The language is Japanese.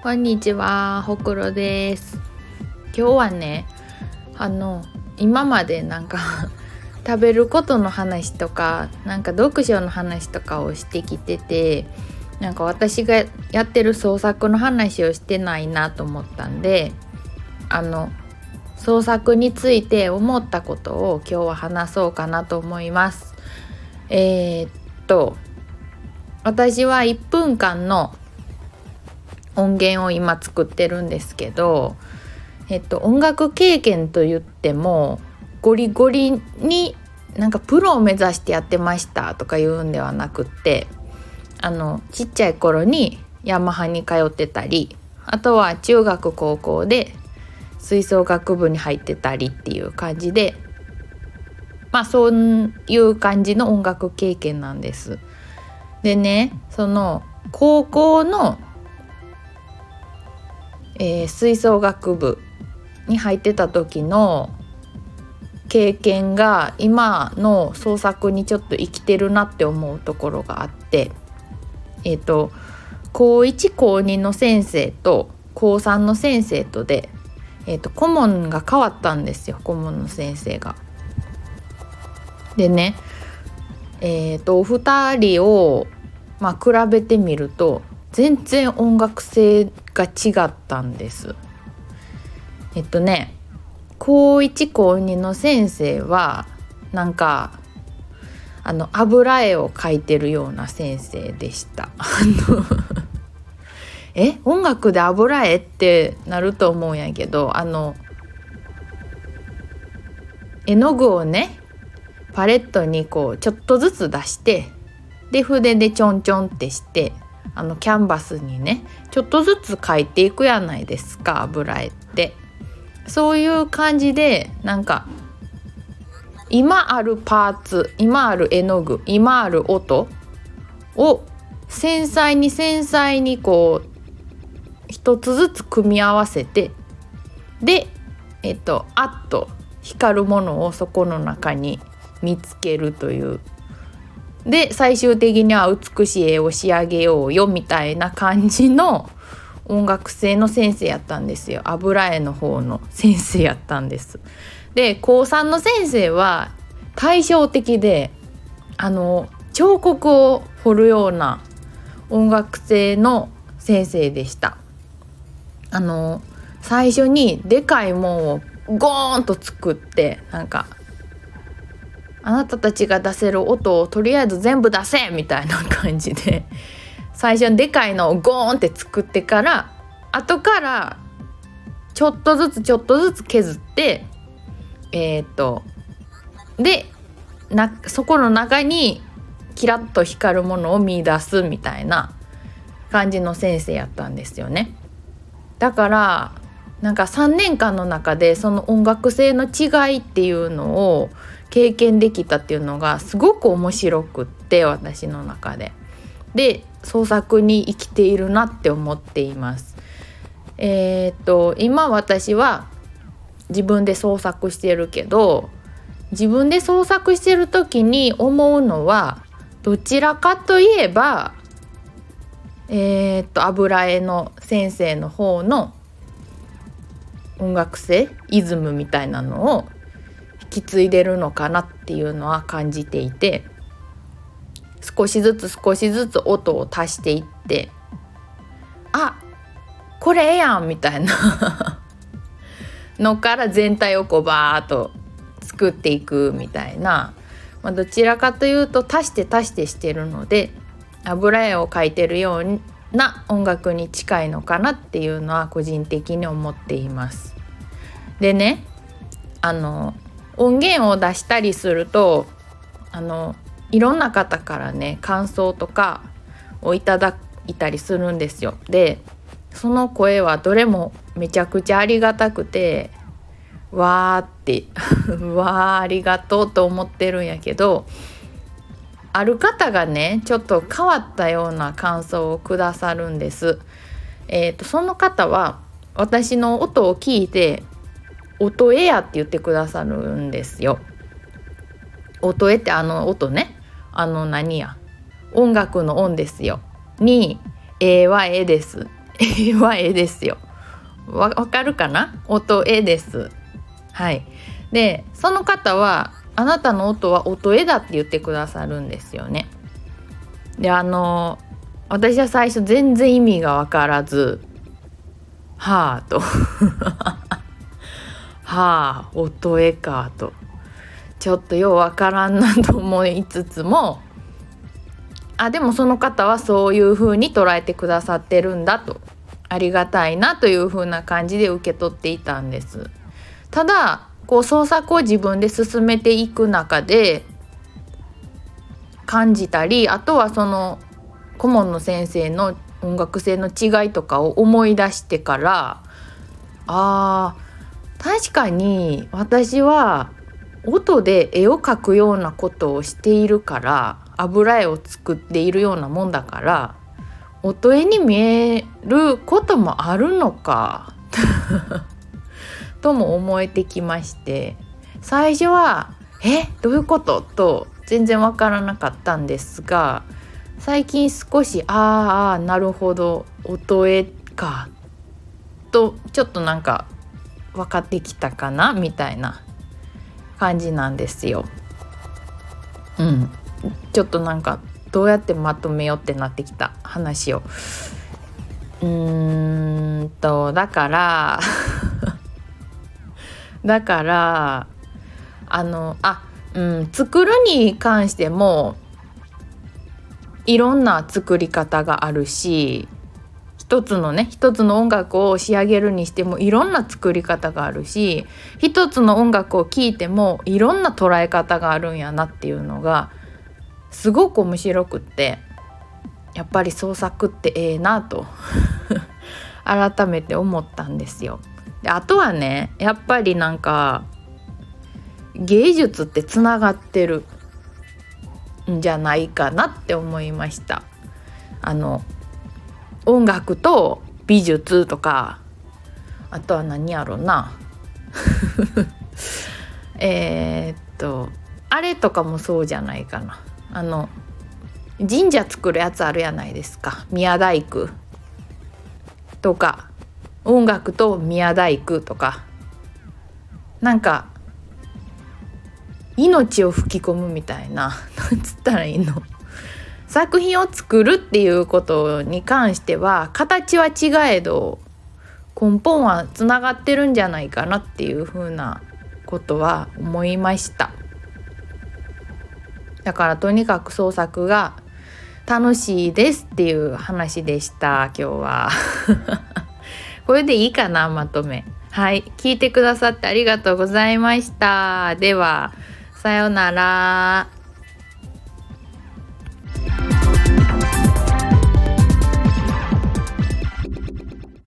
こんにちは、ほくろです。今日はね、あの今までなんか 食べることの話とか、なんか読書の話とかをしてきてて、なんか私がやってる創作の話をしてないなと思ったんで、あの創作について思ったことを今日は話そうかなと思います。えーと私は1分間の音源を今作ってるんですけど、えっと、音楽経験と言ってもゴリゴリになんかプロを目指してやってましたとか言うんではなくってあのちっちゃい頃にヤマハに通ってたりあとは中学高校で吹奏楽部に入ってたりっていう感じでまあそういう感じの音楽経験なんです。でねその高校のえー吹奏楽部に入ってた時の経験が今の創作にちょっと生きてるなって思うところがあってえっ、と高1高2の先生と高3の先生とで、えー、と顧問が変わったんですよ顧問の先生が。でねえっ、とお二人を、まあ、比べてみると全然音楽性が違ったんです。えっとね高1高2の先生はなんかあの油絵を描いてるような先生でした。え？音楽で油絵ってなると思うんやけどあの絵の具をねパレットにこうちょっとずつ出してで筆でちょんちょんってしてあのキャンバスにねちょっとずつ描いていくやないですか油絵って。そういう感じでなんか今あるパーツ今ある絵の具今ある音を繊細に繊細にこう一つずつ組み合わせてでえっとあっと光るものをそこの中に見つけるというで最終的には美しい絵を仕上げようよみたいな感じの音楽性の先生やったんですよ油絵の方の先生やったんです。で高3の先生は対照的であの彫刻を彫るような音楽性の先生でした。あの最初にでかいもんをゴーンと作ってなんかあなたたちが出せる音をとりあえず全部出せみたいな感じで最初にでかいのをゴーンって作ってから後からちょっとずつちょっとずつ削ってえっ、とでなそこの中にキラッと光るものを見出すみたいな感じの先生やったんですよね。だからなんか3年間の中でその音楽性の違いっていうのを経験できたっていうのがすごく面白くって私の中で。で創作に生きているなって思っています。えーっと今私は自分で創作してるけど自分で創作してる時に思うのはどちらかといえばえーっと油絵の先生の方の音楽性イズムみたいなのを引き継いでるのかなっていうのは感じていて少しずつ少しずつ音を足していってあこれええやんみたいな のから全体をこうバーッと作っていくみたいな、まあ、どちらかというと足して足してしてるので油絵を描いてるような音楽に近いのかなっていうのは個人的に思っています。でねあの音源を出したりするとあのいろんな方からね感想とかをいただいたりするんですよ。でその声はどれもめちゃくちゃありがたくてわーって わーありがとうと思ってるんやけどある方がねちょっと変わったような感想をくださるんです。えーと、その方は私の音を聞いて音絵やって言ってくださるんですよ。音絵ってあの音ね。あの何や。音楽の音ですよ。に「えはえです」「えはえですよ」わかるかな？音えです。はい。でその方はあなたの音は音えだって言ってくださるんですよね。であの私は最初全然意味が分からず「はあ」と「はあ音えか」とちょっとよう分からんなと思いつつもあでもその方はそういう風に捉えてくださってるんだとありがたいなという風な感じで受け取っていたんです。ただこう創作を自分で進めていく中で感じたりあとはその顧問の先生の音楽性の違いとかを思い出してからあー確かに私は音で絵を描くようなことをしているから油絵を作っているようなもんだから音絵に見えることもあるのか とも思えてきまして最初は「えどういうこと?」と全然わからなかったんですが最近少し「ああなるほど音絵か」とちょっとなんか分かってきたかなみたいな感じなんですよ。うん、ちょっとなんかどうやってまとめようってなってきた話を。うーんとだから だからあのあうん作るに関してもいろんな作り方があるし一つのね一つの音楽を仕上げるにしてもいろんな作り方があるし一つの音楽を聴いてもいろんな捉え方があるんやなっていうのがすごく面白くってやっぱり創作ってええなと 改めて思ったんですよ。であとはねやっぱりなんか芸術ってつながってるんじゃないかなって思いました。あの音楽と美術とかあとは何やろな。えっとあれとかもそうじゃないかな。あの神社作るやつあるやないですか。宮大工とか音楽と宮大工とか。なんか命を吹き込むみたいななんつったらいいの？作品を作るっていうことに関しては形は違えど根本はつながってるんじゃないかなっていうふうなことは思いました。だからとにかく創作が楽しいですっていう話でした今日は。これでいいかなまとめ。はい。聞いてくださってありがとうございました。ではさようなら。